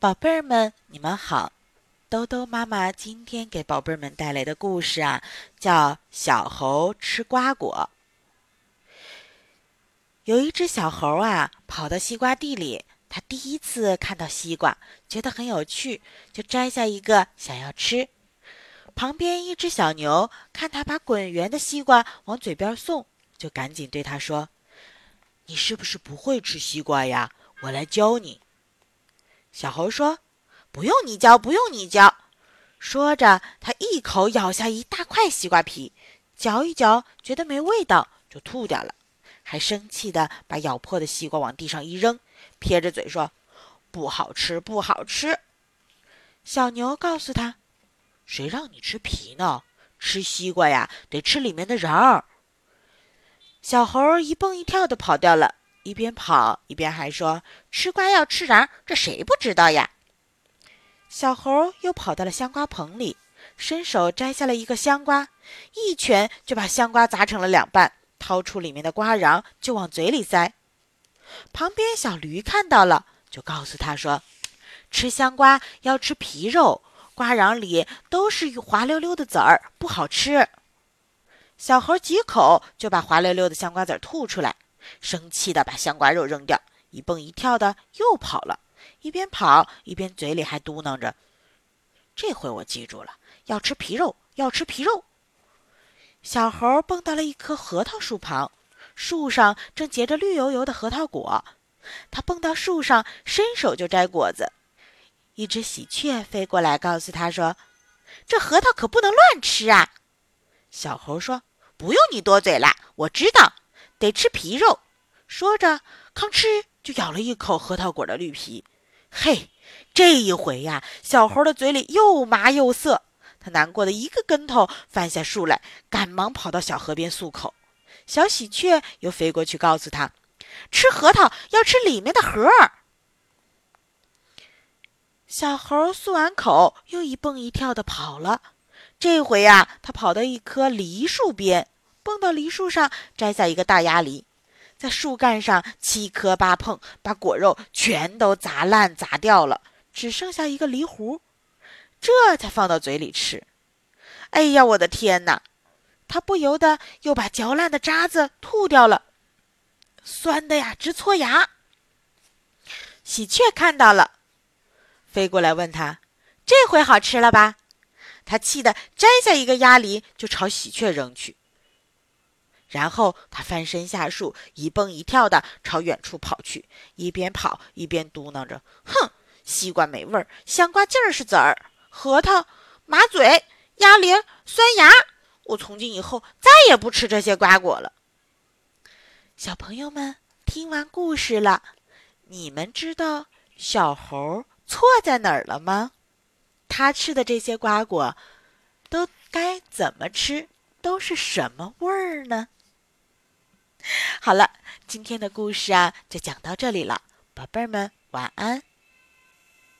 宝贝儿们，你们好！兜兜妈妈今天给宝贝儿们带来的故事啊，叫《小猴吃瓜果》。有一只小猴啊，跑到西瓜地里，它第一次看到西瓜，觉得很有趣，就摘下一个想要吃。旁边一只小牛看它把滚圆的西瓜往嘴边送，就赶紧对它说：“你是不是不会吃西瓜呀？我来教你。”小猴说：“不用你教，不用你教。”说着，他一口咬下一大块西瓜皮，嚼一嚼，觉得没味道，就吐掉了，还生气的把咬破的西瓜往地上一扔，撇着嘴说：“不好吃，不好吃。”小牛告诉他：“谁让你吃皮呢？吃西瓜呀，得吃里面的瓤儿。”小猴一蹦一跳的跑掉了。一边跑一边还说：“吃瓜要吃瓤，这谁不知道呀？”小猴又跑到了香瓜棚里，伸手摘下了一个香瓜，一拳就把香瓜砸成了两半，掏出里面的瓜瓤就往嘴里塞。旁边小驴看到了，就告诉他说：“吃香瓜要吃皮肉，瓜瓤里都是滑溜溜的籽儿，不好吃。”小猴几口就把滑溜溜的香瓜籽吐出来。生气的把香瓜肉扔掉，一蹦一跳的又跑了，一边跑一边嘴里还嘟囔着：“这回我记住了，要吃皮肉，要吃皮肉。”小猴蹦到了一棵核桃树旁，树上正结着绿油油的核桃果。他蹦到树上，伸手就摘果子。一只喜鹊飞过来，告诉他说：“这核桃可不能乱吃啊！”小猴说：“不用你多嘴了，我知道。”得吃皮肉，说着，吭哧就咬了一口核桃果的绿皮。嘿，这一回呀，小猴的嘴里又麻又涩，他难过的一个跟头翻下树来，赶忙跑到小河边漱口。小喜鹊又飞过去告诉他，吃核桃要吃里面的核儿。小猴漱完口，又一蹦一跳的跑了。这回呀，他跑到一棵梨树边。蹦到梨树上，摘下一个大鸭梨，在树干上七磕八碰，把果肉全都砸烂砸掉了，只剩下一个梨核，这才放到嘴里吃。哎呀，我的天哪！他不由得又把嚼烂的渣子吐掉了，酸的呀直搓牙。喜鹊看到了，飞过来问他：“这回好吃了吧？”他气得摘下一个鸭梨就朝喜鹊扔去。然后他翻身下树，一蹦一跳的朝远处跑去，一边跑一边嘟囔着：“哼，西瓜没味儿，香瓜劲儿是籽儿，核桃麻嘴，鸭梨酸牙。我从今以后再也不吃这些瓜果了。”小朋友们听完故事了，你们知道小猴错在哪儿了吗？他吃的这些瓜果都该怎么吃？都是什么味儿呢？好了，今天的故事啊，就讲到这里了，宝贝儿们晚安。